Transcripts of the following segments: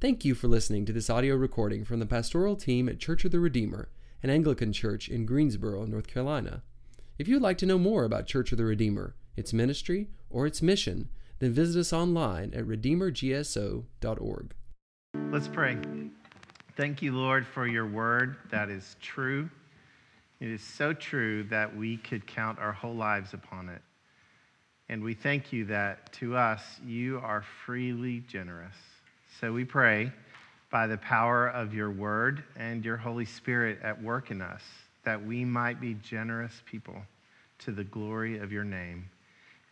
Thank you for listening to this audio recording from the pastoral team at Church of the Redeemer, an Anglican church in Greensboro, North Carolina. If you'd like to know more about Church of the Redeemer, its ministry, or its mission, then visit us online at redeemergso.org. Let's pray. Thank you, Lord, for your word that is true. It is so true that we could count our whole lives upon it. And we thank you that to us, you are freely generous. So we pray by the power of your word and your Holy Spirit at work in us that we might be generous people to the glory of your name.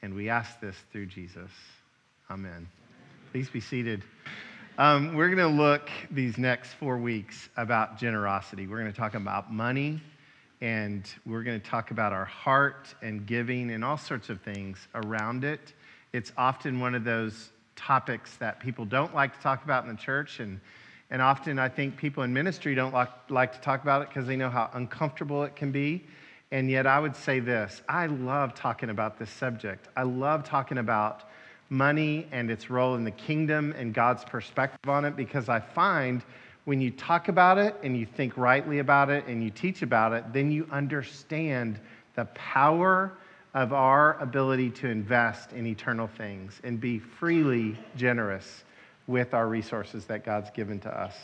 And we ask this through Jesus. Amen. Please be seated. Um, we're going to look these next four weeks about generosity. We're going to talk about money, and we're going to talk about our heart and giving and all sorts of things around it. It's often one of those topics that people don't like to talk about in the church. And, and often I think people in ministry don't like, like to talk about it because they know how uncomfortable it can be. And yet I would say this I love talking about this subject. I love talking about money and its role in the kingdom and God's perspective on it because I find when you talk about it and you think rightly about it and you teach about it, then you understand the power of our ability to invest in eternal things and be freely generous with our resources that God's given to us.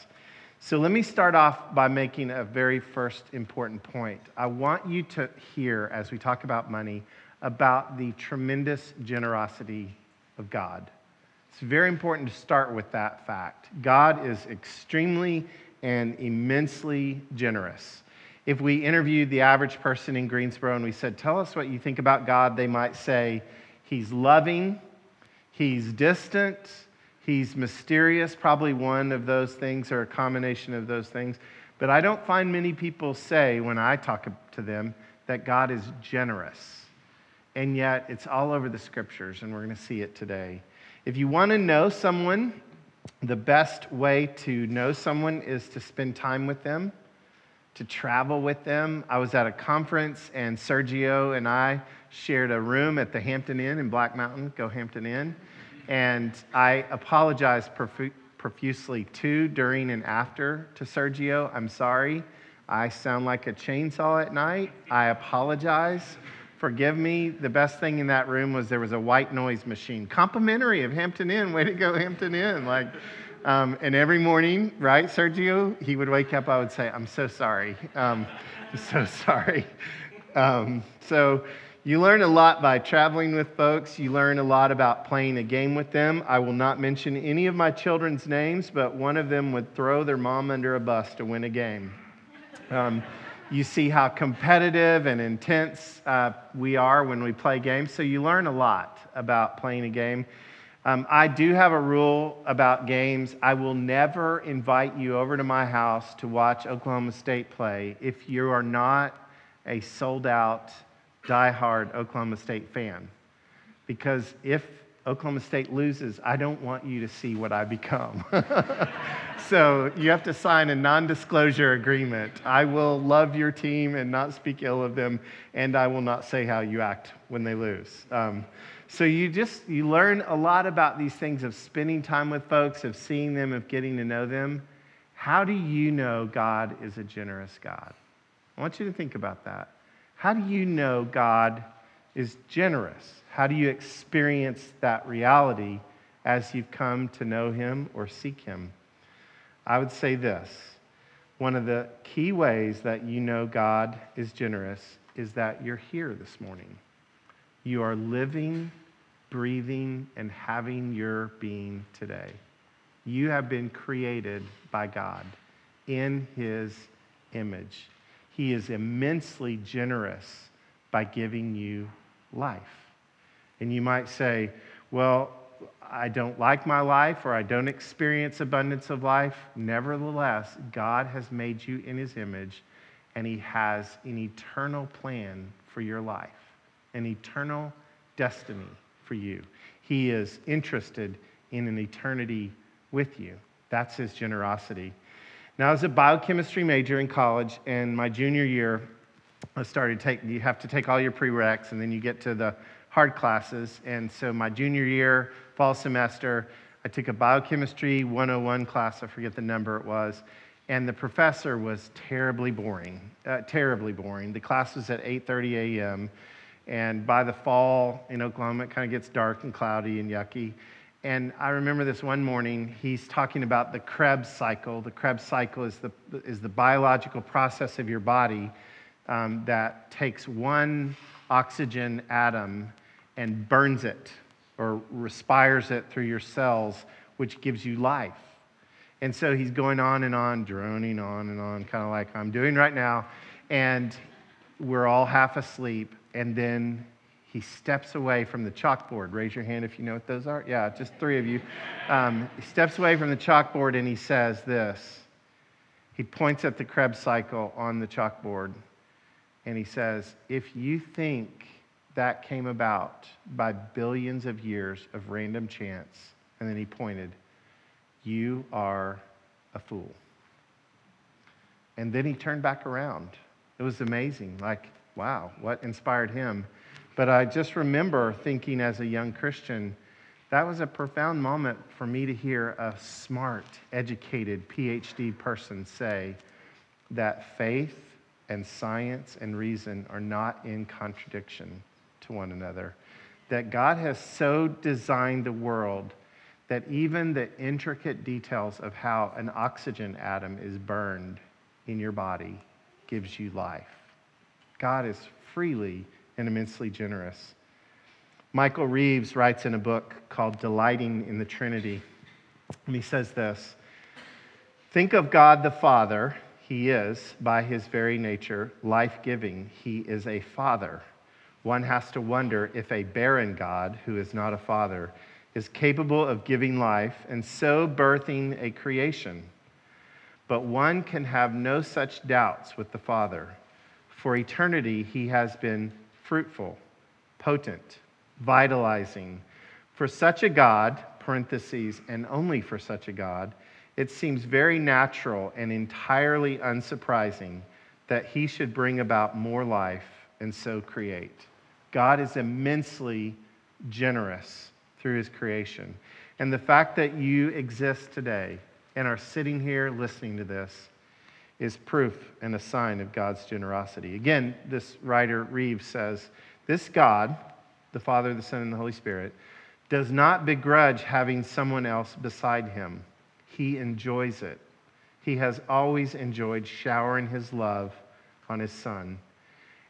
So let me start off by making a very first important point. I want you to hear, as we talk about money, about the tremendous generosity of God. It's very important to start with that fact. God is extremely and immensely generous. If we interviewed the average person in Greensboro and we said, Tell us what you think about God, they might say, He's loving, He's distant, He's mysterious, probably one of those things or a combination of those things. But I don't find many people say when I talk to them that God is generous. And yet it's all over the scriptures, and we're going to see it today. If you want to know someone, the best way to know someone is to spend time with them to travel with them. I was at a conference, and Sergio and I shared a room at the Hampton Inn in Black Mountain. Go Hampton Inn. And I apologized profu- profusely to, during, and after to Sergio. I'm sorry. I sound like a chainsaw at night. I apologize. Forgive me. The best thing in that room was there was a white noise machine. Complimentary of Hampton Inn. Way to go, Hampton Inn. Like, um, and every morning, right, Sergio, he would wake up. I would say, I'm so sorry. Um, I'm so sorry. Um, so you learn a lot by traveling with folks. You learn a lot about playing a game with them. I will not mention any of my children's names, but one of them would throw their mom under a bus to win a game. Um, you see how competitive and intense uh, we are when we play games. So you learn a lot about playing a game. Um, I do have a rule about games. I will never invite you over to my house to watch Oklahoma State play if you are not a sold out, die-hard Oklahoma State fan. Because if Oklahoma State loses, I don't want you to see what I become. so you have to sign a non disclosure agreement. I will love your team and not speak ill of them, and I will not say how you act when they lose. Um, so you just you learn a lot about these things of spending time with folks, of seeing them, of getting to know them. How do you know God is a generous God? I want you to think about that. How do you know God is generous? How do you experience that reality as you've come to know Him or seek Him? I would say this one of the key ways that you know God is generous is that you're here this morning. You are living breathing, and having your being today. You have been created by God in His image. He is immensely generous by giving you life. And you might say, well, I don't like my life or I don't experience abundance of life. Nevertheless, God has made you in His image and He has an eternal plan for your life, an eternal destiny for you. He is interested in an eternity with you. That's his generosity. Now, I was a biochemistry major in college, and my junior year, I started take. You have to take all your prereqs, and then you get to the hard classes. And so, my junior year, fall semester, I took a biochemistry 101 class, I forget the number it was, and the professor was terribly boring, uh, terribly boring. The class was at 8:30 a.m. And by the fall in Oklahoma, it kind of gets dark and cloudy and yucky. And I remember this one morning, he's talking about the Krebs cycle. The Krebs cycle is the, is the biological process of your body um, that takes one oxygen atom and burns it or respires it through your cells, which gives you life. And so he's going on and on, droning on and on, kind of like I'm doing right now. And we're all half asleep. And then he steps away from the chalkboard. Raise your hand if you know what those are. Yeah, just three of you. Um, he steps away from the chalkboard and he says this. He points at the Krebs cycle on the chalkboard and he says, If you think that came about by billions of years of random chance, and then he pointed, you are a fool. And then he turned back around. It was amazing. Like, wow, what inspired him? But I just remember thinking as a young Christian, that was a profound moment for me to hear a smart, educated, PhD person say that faith and science and reason are not in contradiction to one another. That God has so designed the world that even the intricate details of how an oxygen atom is burned in your body gives you life. God is freely and immensely generous. Michael Reeves writes in a book called Delighting in the Trinity, and he says this Think of God the Father. He is, by his very nature, life giving. He is a father. One has to wonder if a barren God, who is not a father, is capable of giving life and so birthing a creation. But one can have no such doubts with the Father. For eternity, he has been fruitful, potent, vitalizing. For such a God, parentheses, and only for such a God, it seems very natural and entirely unsurprising that he should bring about more life and so create. God is immensely generous through his creation. And the fact that you exist today and are sitting here listening to this is proof and a sign of God's generosity. Again, this writer Reeves says, This God, the Father, the Son, and the Holy Spirit, does not begrudge having someone else beside him. He enjoys it. He has always enjoyed showering his love on his Son.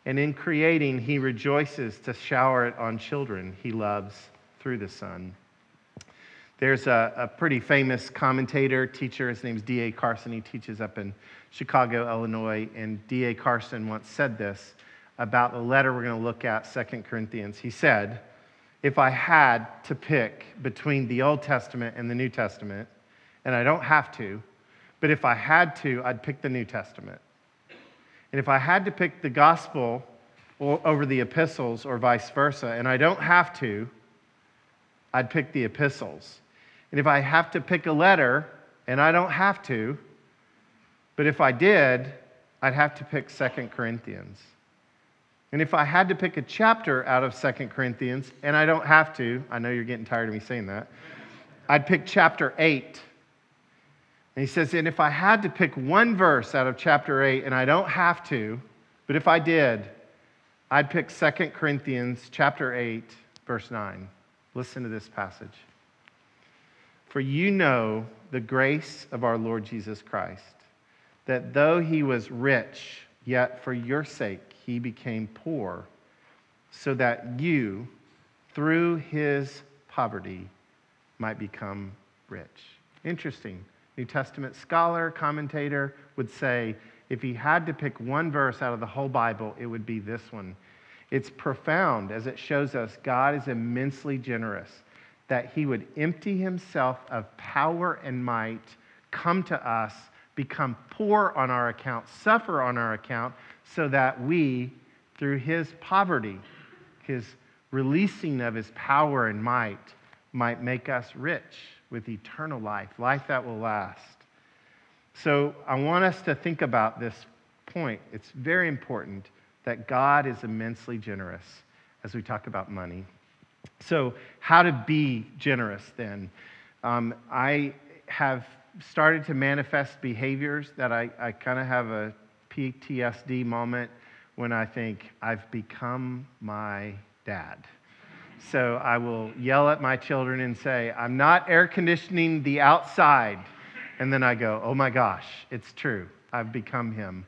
And in creating, he rejoices to shower it on children he loves through the Son. There's a, a pretty famous commentator, teacher. His name's D.A. Carson. He teaches up in Chicago, Illinois. And D.A. Carson once said this about the letter we're going to look at, Second Corinthians. He said, If I had to pick between the Old Testament and the New Testament, and I don't have to, but if I had to, I'd pick the New Testament. And if I had to pick the gospel over the epistles or vice versa, and I don't have to, I'd pick the epistles. And if I have to pick a letter, and I don't have to, but if I did, I'd have to pick Second Corinthians. And if I had to pick a chapter out of Second Corinthians, and I don't have to, I know you're getting tired of me saying that, I'd pick chapter 8. And he says, and if I had to pick one verse out of chapter 8, and I don't have to, but if I did, I'd pick Second Corinthians chapter 8, verse 9. Listen to this passage. For you know the grace of our Lord Jesus Christ, that though he was rich, yet for your sake he became poor, so that you, through his poverty, might become rich. Interesting. New Testament scholar, commentator would say if he had to pick one verse out of the whole Bible, it would be this one. It's profound as it shows us God is immensely generous, that he would empty himself of power and might, come to us, become poor on our account, suffer on our account, so that we, through his poverty, his releasing of his power and might, might make us rich with eternal life, life that will last. So I want us to think about this point. It's very important that God is immensely generous as we talk about money. So, how to be generous then? Um, I have started to manifest behaviors that I, I kind of have a PTSD moment when I think I've become my dad. So I will yell at my children and say, I'm not air conditioning the outside. And then I go, oh my gosh, it's true. I've become him.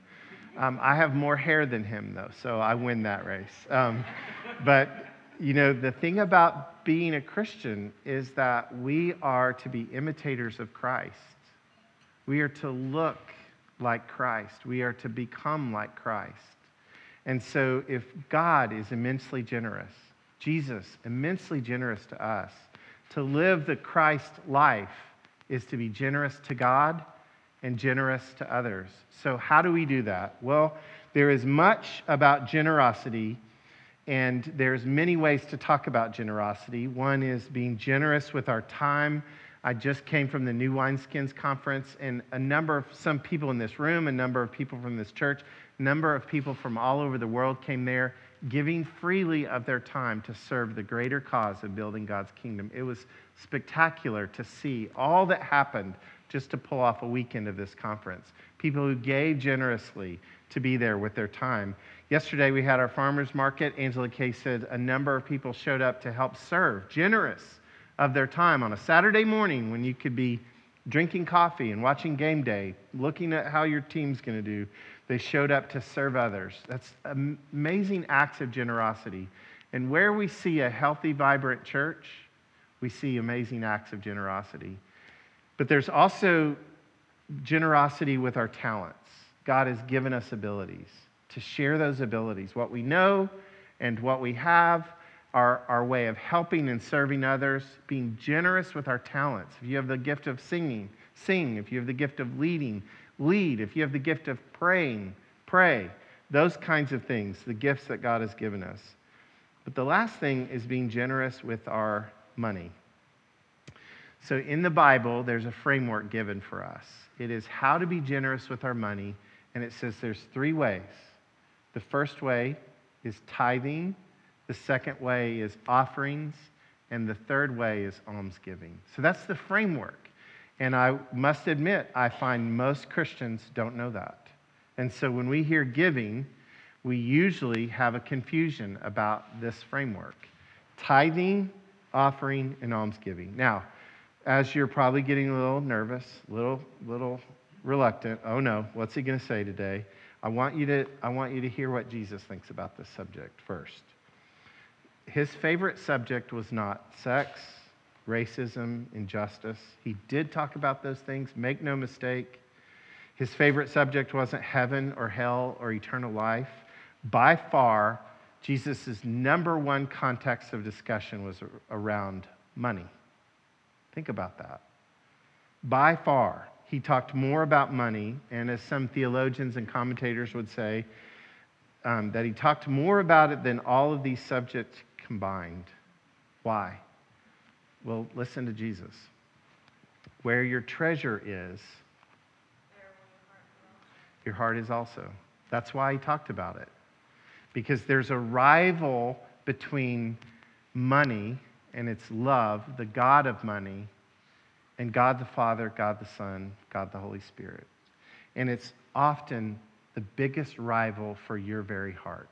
Um, I have more hair than him, though, so I win that race. Um, but, you know, the thing about being a Christian is that we are to be imitators of Christ. We are to look like Christ. We are to become like Christ. And so, if God is immensely generous, Jesus, immensely generous to us, to live the Christ life is to be generous to God and generous to others. So, how do we do that? Well, there is much about generosity, and there's many ways to talk about generosity. One is being generous with our time. I just came from the New Wineskins conference, and a number of some people in this room, a number of people from this church, a number of people from all over the world came there giving freely of their time to serve the greater cause of building God's kingdom. It was spectacular to see all that happened just to pull off a weekend of this conference. People who gave generously to be there with their time. Yesterday we had our farmers market. Angela Kay said a number of people showed up to help serve, generous of their time on a Saturday morning when you could be drinking coffee and watching game day, looking at how your team's going to do. They showed up to serve others. That's amazing acts of generosity. And where we see a healthy, vibrant church, we see amazing acts of generosity. But there's also generosity with our talents. God has given us abilities to share those abilities, what we know and what we have, our, our way of helping and serving others, being generous with our talents. If you have the gift of singing, sing. If you have the gift of leading, lead. If you have the gift of praying, pray. Those kinds of things, the gifts that God has given us. But the last thing is being generous with our money. So in the Bible, there's a framework given for us. It is how to be generous with our money, and it says there's three ways. The first way is tithing, the second way is offerings, and the third way is almsgiving. So that's the framework. And I must admit, I find most Christians don't know that. And so when we hear giving, we usually have a confusion about this framework tithing, offering, and almsgiving. Now, as you're probably getting a little nervous, little, little reluctant, oh no, what's he going to say today? I want, you to, I want you to hear what Jesus thinks about this subject first. His favorite subject was not sex, racism, injustice. He did talk about those things, make no mistake. His favorite subject wasn't heaven or hell or eternal life. By far, Jesus' number one context of discussion was around money. Think about that. By far, he talked more about money, and as some theologians and commentators would say, um, that he talked more about it than all of these subjects combined. Why? Well, listen to Jesus. Where your treasure is, your heart is also. That's why he talked about it. Because there's a rival between money and its love, the God of money, and God the Father, God the Son, God the Holy Spirit. And it's often the biggest rival for your very heart.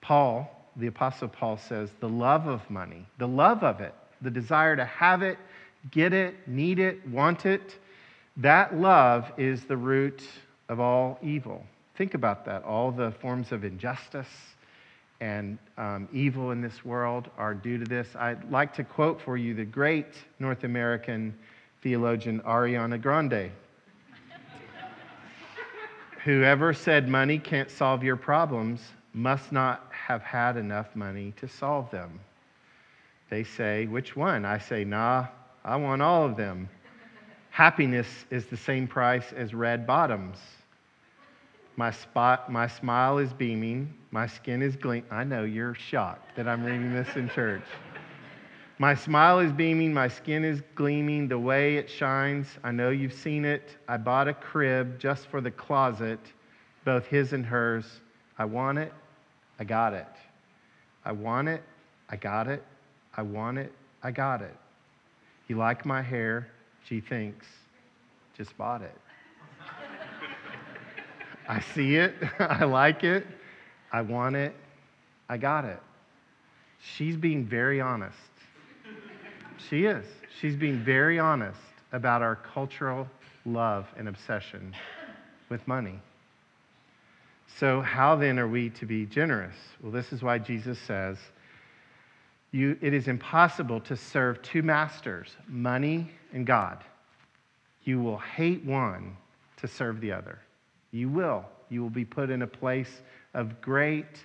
Paul the Apostle Paul says, the love of money, the love of it, the desire to have it, get it, need it, want it, that love is the root of all evil. Think about that. All the forms of injustice and um, evil in this world are due to this. I'd like to quote for you the great North American theologian Ariana Grande. Whoever said money can't solve your problems must not have had enough money to solve them. They say, Which one? I say, Nah, I want all of them. Happiness is the same price as red bottoms. My, spot, my smile is beaming. My skin is gleaming. I know you're shocked that I'm reading this in church. My smile is beaming. My skin is gleaming the way it shines. I know you've seen it. I bought a crib just for the closet, both his and hers. I want it. I got it. I want it. I got it. I want it. I got it. You like my hair? She thinks, just bought it. I see it. I like it. I want it. I got it. She's being very honest. She is. She's being very honest about our cultural love and obsession with money. So, how then are we to be generous? Well, this is why Jesus says you, it is impossible to serve two masters, money and God. You will hate one to serve the other. You will. You will be put in a place of great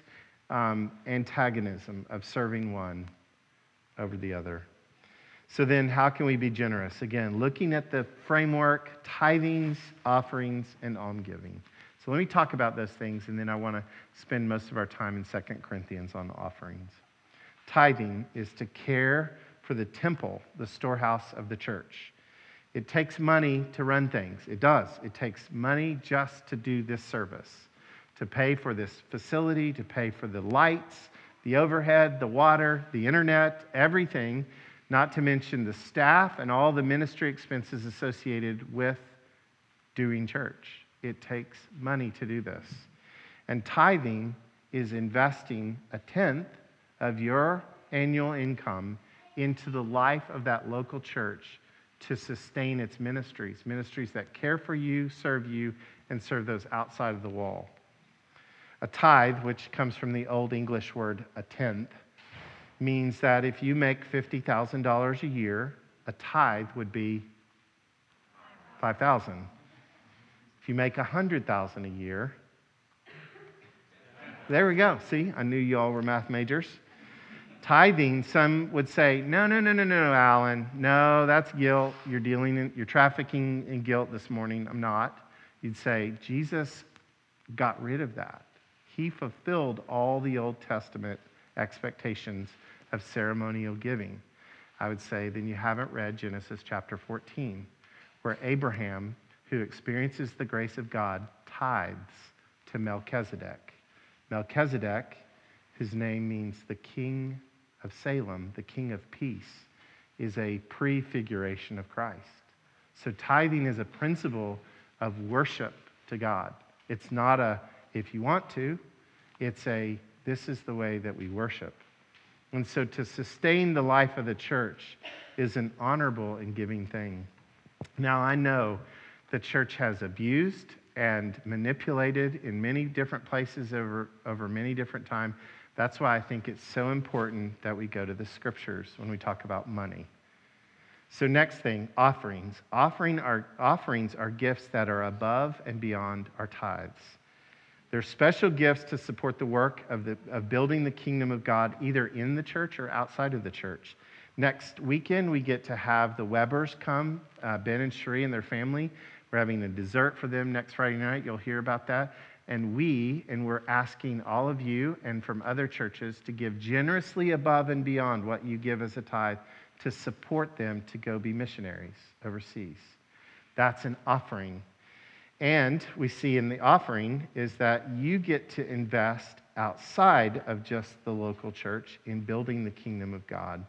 um, antagonism of serving one over the other. So, then how can we be generous? Again, looking at the framework tithings, offerings, and almsgiving. So, let me talk about those things, and then I want to spend most of our time in 2 Corinthians on offerings. Tithing is to care for the temple, the storehouse of the church. It takes money to run things. It does. It takes money just to do this service, to pay for this facility, to pay for the lights, the overhead, the water, the internet, everything, not to mention the staff and all the ministry expenses associated with doing church. It takes money to do this. And tithing is investing a tenth of your annual income into the life of that local church to sustain its ministries, ministries that care for you, serve you, and serve those outside of the wall. A tithe, which comes from the Old English word a tenth, means that if you make $50,000 a year, a tithe would be 5,000. If you make 100,000 a year, there we go. See, I knew you all were math majors. Tithing, some would say, no, no, no, no, no, Alan. No, that's guilt. You're dealing in, you're trafficking in guilt this morning. I'm not. You'd say, Jesus got rid of that. He fulfilled all the Old Testament expectations of ceremonial giving. I would say, then you haven't read Genesis chapter 14, where Abraham, who experiences the grace of God, tithes to Melchizedek. Melchizedek, his name means the king of Salem, the King of Peace, is a prefiguration of Christ. So tithing is a principle of worship to God. It's not a, if you want to, it's a, this is the way that we worship. And so to sustain the life of the church is an honorable and giving thing. Now, I know the church has abused and manipulated in many different places over, over many different times that's why I think it's so important that we go to the scriptures when we talk about money. So, next thing, offerings. Offering are, offerings are gifts that are above and beyond our tithes. They're special gifts to support the work of, the, of building the kingdom of God, either in the church or outside of the church. Next weekend, we get to have the Webbers come, uh, Ben and Sheree and their family. We're having a dessert for them next Friday night. You'll hear about that. And we, and we're asking all of you and from other churches to give generously above and beyond what you give as a tithe to support them to go be missionaries overseas. That's an offering. And we see in the offering is that you get to invest outside of just the local church in building the kingdom of God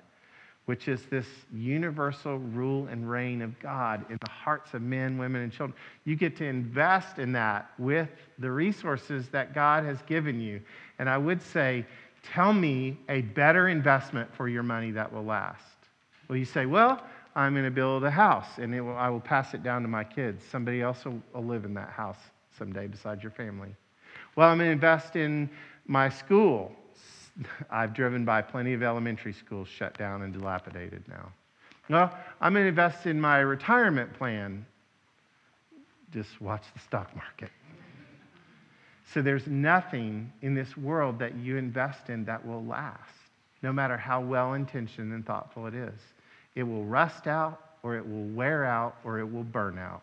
which is this universal rule and reign of God in the hearts of men, women, and children. You get to invest in that with the resources that God has given you. And I would say, tell me a better investment for your money that will last. Well, you say, well, I'm going to build a house and will, I will pass it down to my kids. Somebody else will, will live in that house someday besides your family. Well, I'm going to invest in my school I've driven by plenty of elementary schools shut down and dilapidated now. Well, I'm going to invest in my retirement plan. Just watch the stock market. So there's nothing in this world that you invest in that will last, no matter how well intentioned and thoughtful it is. It will rust out, or it will wear out, or it will burn out.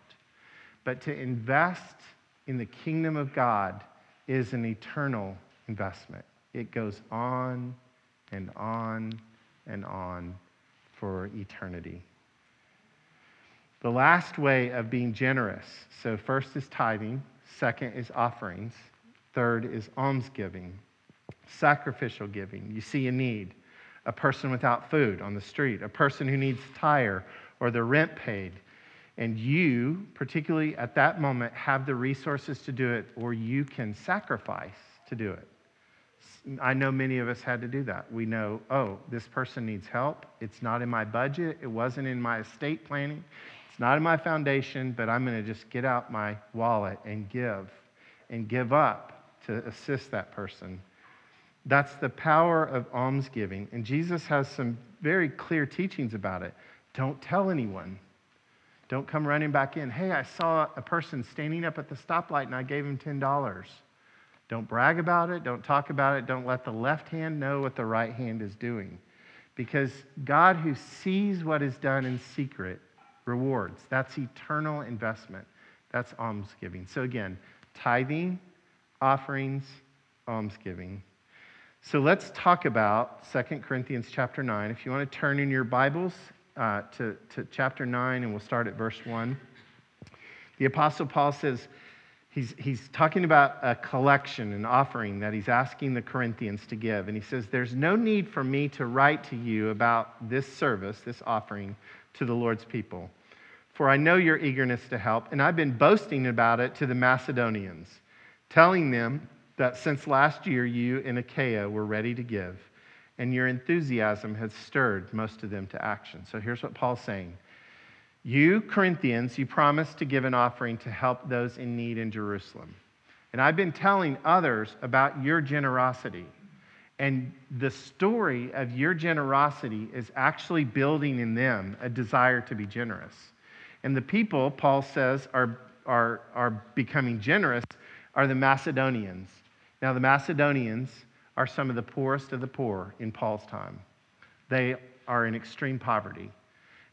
But to invest in the kingdom of God is an eternal investment. It goes on and on and on for eternity. The last way of being generous so, first is tithing, second is offerings, third is almsgiving, sacrificial giving. You see a need, a person without food on the street, a person who needs tire or the rent paid. And you, particularly at that moment, have the resources to do it, or you can sacrifice to do it. I know many of us had to do that. We know, oh, this person needs help. It's not in my budget. It wasn't in my estate planning. It's not in my foundation, but I'm going to just get out my wallet and give and give up to assist that person. That's the power of almsgiving. And Jesus has some very clear teachings about it. Don't tell anyone. Don't come running back in. Hey, I saw a person standing up at the stoplight and I gave him $10. Don't brag about it. Don't talk about it. Don't let the left hand know what the right hand is doing. Because God, who sees what is done in secret, rewards. That's eternal investment. That's almsgiving. So, again, tithing, offerings, almsgiving. So let's talk about 2 Corinthians chapter 9. If you want to turn in your Bibles uh, to, to chapter 9, and we'll start at verse 1. The Apostle Paul says he's, he's talking about a collection, an offering that he's asking the Corinthians to give. And he says, There's no need for me to write to you about this service, this offering to the Lord's people. For I know your eagerness to help, and I've been boasting about it to the Macedonians, telling them that since last year you in Achaia were ready to give, and your enthusiasm has stirred most of them to action. So here's what Paul's saying You, Corinthians, you promised to give an offering to help those in need in Jerusalem. And I've been telling others about your generosity. And the story of your generosity is actually building in them a desire to be generous. And the people, Paul says, are, are, are becoming generous are the Macedonians. Now, the Macedonians are some of the poorest of the poor in Paul's time. They are in extreme poverty.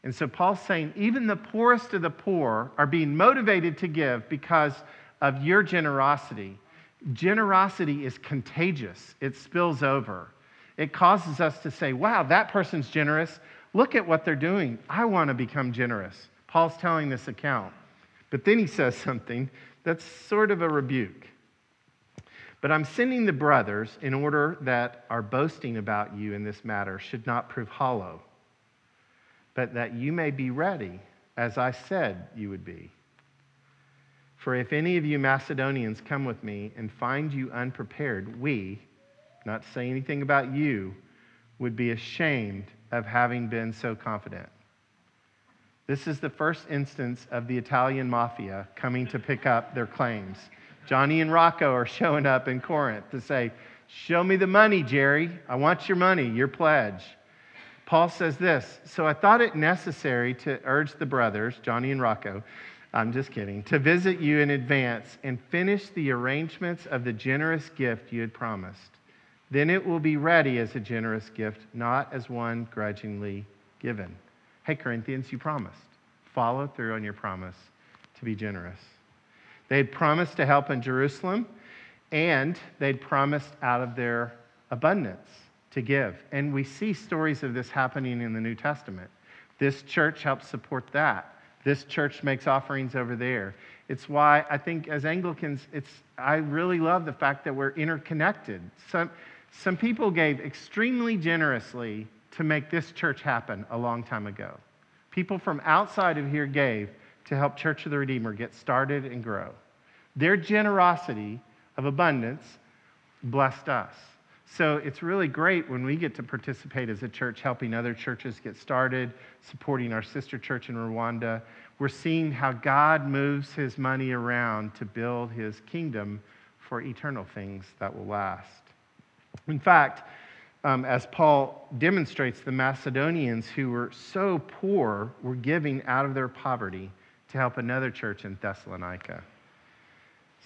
And so Paul's saying, even the poorest of the poor are being motivated to give because of your generosity. Generosity is contagious, it spills over. It causes us to say, wow, that person's generous. Look at what they're doing. I want to become generous. Paul's telling this account. But then he says something that's sort of a rebuke. But I'm sending the brothers in order that our boasting about you in this matter should not prove hollow, but that you may be ready, as I said you would be. For if any of you Macedonians come with me and find you unprepared, we, not say anything about you, would be ashamed of having been so confident. This is the first instance of the Italian mafia coming to pick up their claims. Johnny and Rocco are showing up in Corinth to say, Show me the money, Jerry. I want your money, your pledge. Paul says this So I thought it necessary to urge the brothers, Johnny and Rocco, I'm just kidding, to visit you in advance and finish the arrangements of the generous gift you had promised. Then it will be ready as a generous gift, not as one grudgingly given. Hey, Corinthians, you promised. Follow through on your promise to be generous. They had promised to help in Jerusalem, and they'd promised out of their abundance to give. And we see stories of this happening in the New Testament. This church helps support that. This church makes offerings over there. It's why I think as Anglicans, it's, I really love the fact that we're interconnected. Some, some people gave extremely generously to make this church happen a long time ago. People from outside of here gave to help Church of the Redeemer get started and grow. Their generosity of abundance blessed us. So it's really great when we get to participate as a church, helping other churches get started, supporting our sister church in Rwanda. We're seeing how God moves his money around to build his kingdom for eternal things that will last. In fact, um, as Paul demonstrates, the Macedonians who were so poor were giving out of their poverty to help another church in Thessalonica.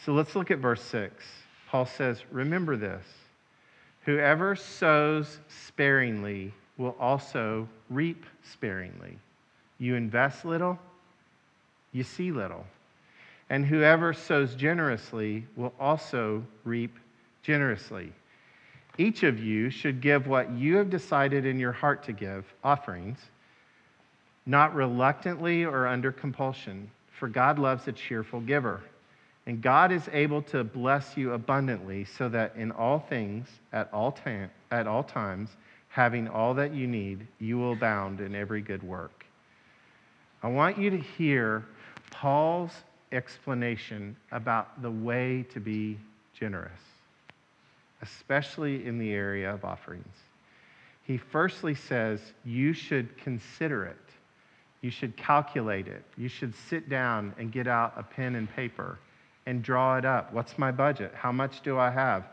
So let's look at verse 6. Paul says, Remember this whoever sows sparingly will also reap sparingly. You invest little, you see little. And whoever sows generously will also reap generously. Each of you should give what you have decided in your heart to give, offerings, not reluctantly or under compulsion, for God loves a cheerful giver. And God is able to bless you abundantly so that in all things, at all, time, at all times, having all that you need, you will abound in every good work. I want you to hear Paul's explanation about the way to be generous, especially in the area of offerings. He firstly says you should consider it, you should calculate it, you should sit down and get out a pen and paper and draw it up. What's my budget? How much do I have?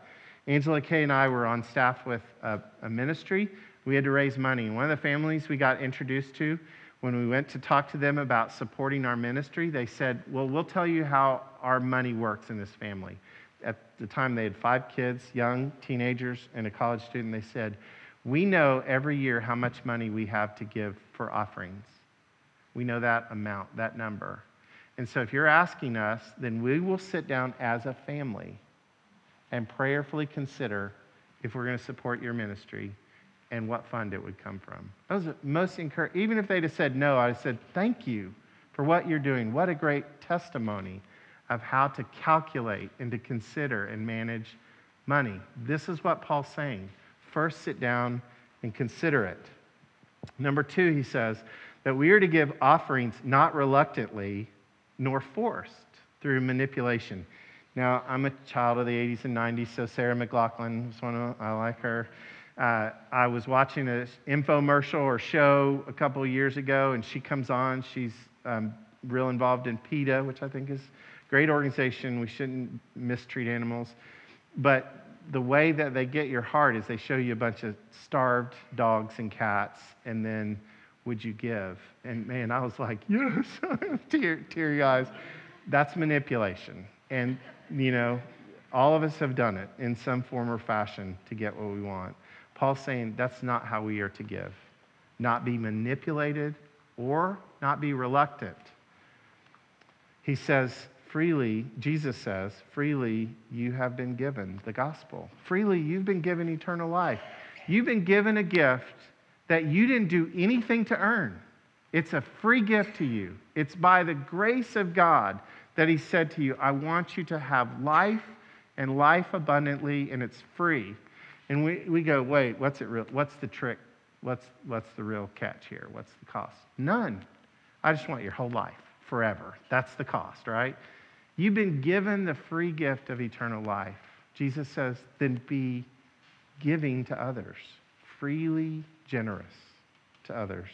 Angela Kay and I were on staff with a, a ministry. We had to raise money. One of the families we got introduced to, when we went to talk to them about supporting our ministry, they said, Well, we'll tell you how our money works in this family. At the time, they had five kids, young teenagers, and a college student. They said, We know every year how much money we have to give for offerings. We know that amount, that number. And so, if you're asking us, then we will sit down as a family and prayerfully consider if we're going to support your ministry and what fund it would come from. That was most encouraging. Even if they'd have said no, I said, thank you for what you're doing. What a great testimony of how to calculate and to consider and manage money. This is what Paul's saying. First, sit down and consider it. Number two, he says that we are to give offerings not reluctantly, nor forced through manipulation. Now, I'm a child of the 80s and 90s, so Sarah McLachlan was one of, I like her. Uh, I was watching an infomercial or show a couple of years ago, and she comes on. She's um, real involved in PETA, which I think is a great organization. We shouldn't mistreat animals. But the way that they get your heart is they show you a bunch of starved dogs and cats, and then would you give? And man, I was like, yes, tear, teary eyes. That's manipulation. And, you know, all of us have done it in some form or fashion to get what we want. Paul's saying that's not how we are to give. Not be manipulated or not be reluctant. He says, freely, Jesus says, freely you have been given the gospel. Freely you've been given eternal life. You've been given a gift that you didn't do anything to earn. It's a free gift to you. It's by the grace of God that He said to you, I want you to have life and life abundantly, and it's free. And we, we go, wait, what's it real? What's the trick? What's, what's the real catch here? What's the cost? None. I just want your whole life forever. That's the cost, right? You've been given the free gift of eternal life. Jesus says, then be giving to others, freely generous to others.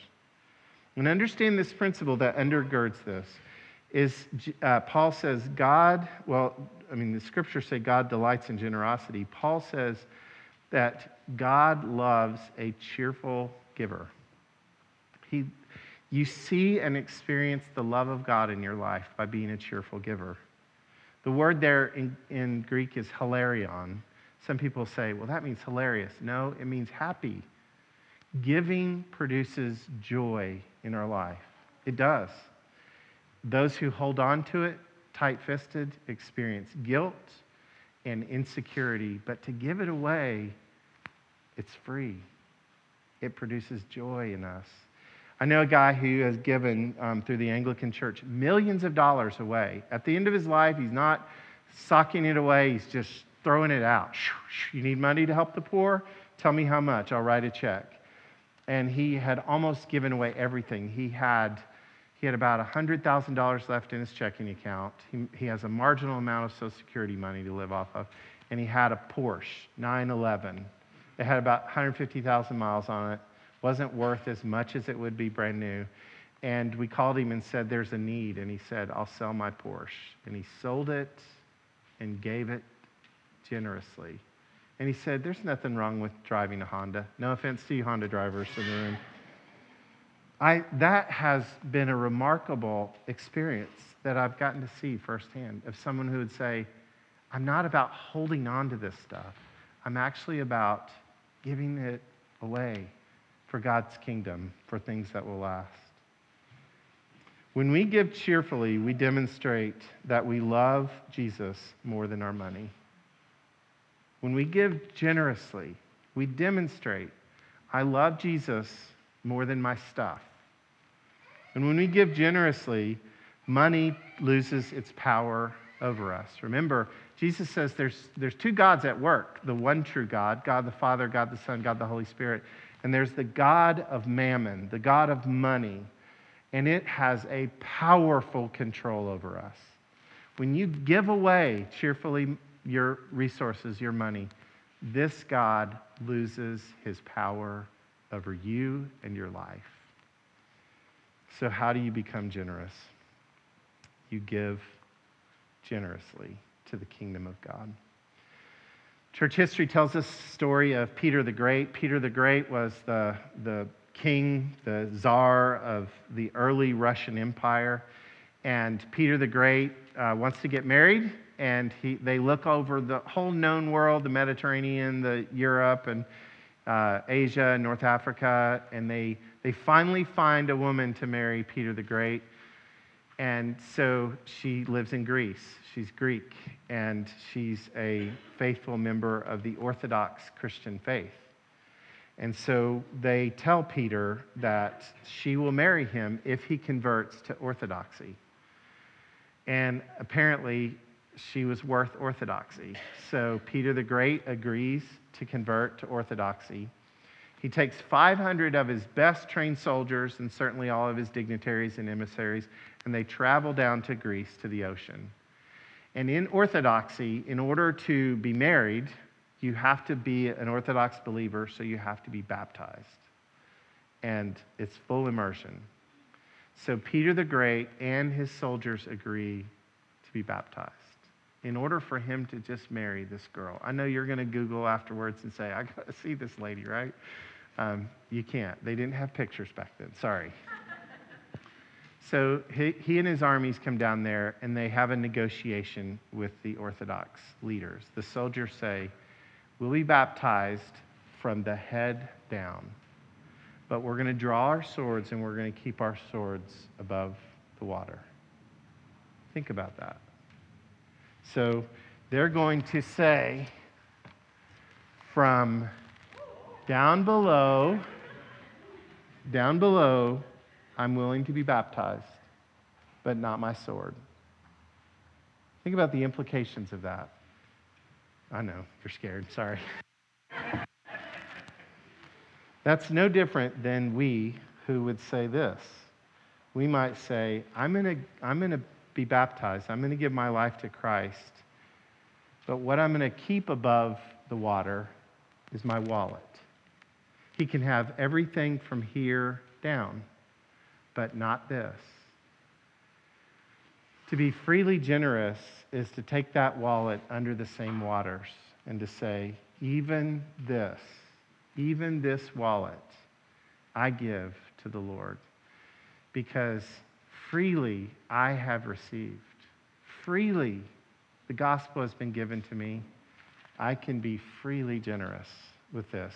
And understand this principle that undergirds this is uh, Paul says, God, well, I mean, the scriptures say God delights in generosity. Paul says that God loves a cheerful giver. He, you see and experience the love of God in your life by being a cheerful giver. The word there in, in Greek is hilarion. Some people say, well, that means hilarious. No, it means happy. Giving produces joy in our life. It does. Those who hold on to it tight fisted experience guilt and insecurity, but to give it away, it's free. It produces joy in us. I know a guy who has given um, through the Anglican Church millions of dollars away. At the end of his life, he's not sucking it away, he's just throwing it out. You need money to help the poor? Tell me how much, I'll write a check. And he had almost given away everything. He had he had about $100,000 left in his checking account. He, he has a marginal amount of Social Security money to live off of. And he had a Porsche 911. It had about 150,000 miles on it. Wasn't worth as much as it would be brand new. And we called him and said, There's a need. And he said, I'll sell my Porsche. And he sold it and gave it generously. And he said, There's nothing wrong with driving a Honda. No offense to you Honda drivers in the room. I, that has been a remarkable experience that I've gotten to see firsthand of someone who would say, I'm not about holding on to this stuff. I'm actually about giving it away for God's kingdom, for things that will last. When we give cheerfully, we demonstrate that we love Jesus more than our money. When we give generously, we demonstrate I love Jesus more than my stuff. And when we give generously, money loses its power over us. Remember, Jesus says there's, there's two gods at work the one true God, God the Father, God the Son, God the Holy Spirit. And there's the God of mammon, the God of money. and it has a powerful control over us. When you give away cheerfully your resources, your money, this God loses his power over you and your life. So, how do you become generous? You give generously to the kingdom of God. Church history tells us the story of Peter the Great. Peter the Great was the, the king, the czar of the early Russian Empire. And Peter the Great uh, wants to get married, and he, they look over the whole known world the Mediterranean, the Europe, and uh, Asia, North Africa, and they, they finally find a woman to marry Peter the Great. And so she lives in Greece. She's Greek, and she's a faithful member of the Orthodox Christian faith. And so they tell Peter that she will marry him if he converts to Orthodoxy. And apparently, she was worth Orthodoxy. So Peter the Great agrees to convert to Orthodoxy. He takes 500 of his best trained soldiers and certainly all of his dignitaries and emissaries, and they travel down to Greece to the ocean. And in Orthodoxy, in order to be married, you have to be an Orthodox believer, so you have to be baptized. And it's full immersion. So Peter the Great and his soldiers agree to be baptized in order for him to just marry this girl. I know you're going to Google afterwards and say, I got to see this lady, right? Um, you can't. They didn't have pictures back then. Sorry. so he, he and his armies come down there and they have a negotiation with the Orthodox leaders. The soldiers say, We'll be baptized from the head down, but we're going to draw our swords and we're going to keep our swords above the water. Think about that. So they're going to say from down below, down below, I'm willing to be baptized, but not my sword. Think about the implications of that. I know, you're scared, sorry. That's no different than we who would say this. We might say, I'm going to I'm going to be baptized. I'm going to give my life to Christ. But what I'm going to keep above the water is my wallet. He can have everything from here down, but not this. To be freely generous is to take that wallet under the same waters and to say, even this, even this wallet, I give to the Lord because freely I have received. Freely the gospel has been given to me. I can be freely generous with this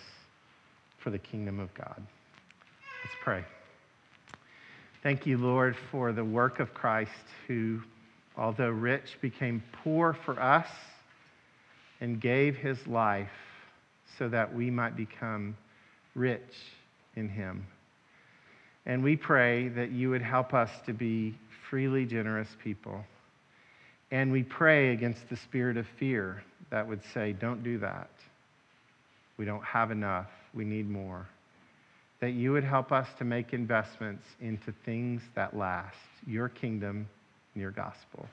for the kingdom of God. Let's pray. Thank you, Lord, for the work of Christ, who, although rich, became poor for us and gave his life so that we might become rich in him. And we pray that you would help us to be freely generous people. And we pray against the spirit of fear that would say, don't do that. We don't have enough. We need more. That you would help us to make investments into things that last, your kingdom and your gospel.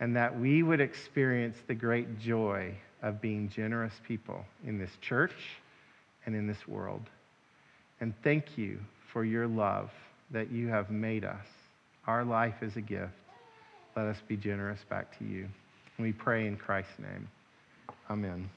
And that we would experience the great joy of being generous people in this church and in this world. And thank you for your love that you have made us. Our life is a gift. Let us be generous back to you. We pray in Christ's name. Amen.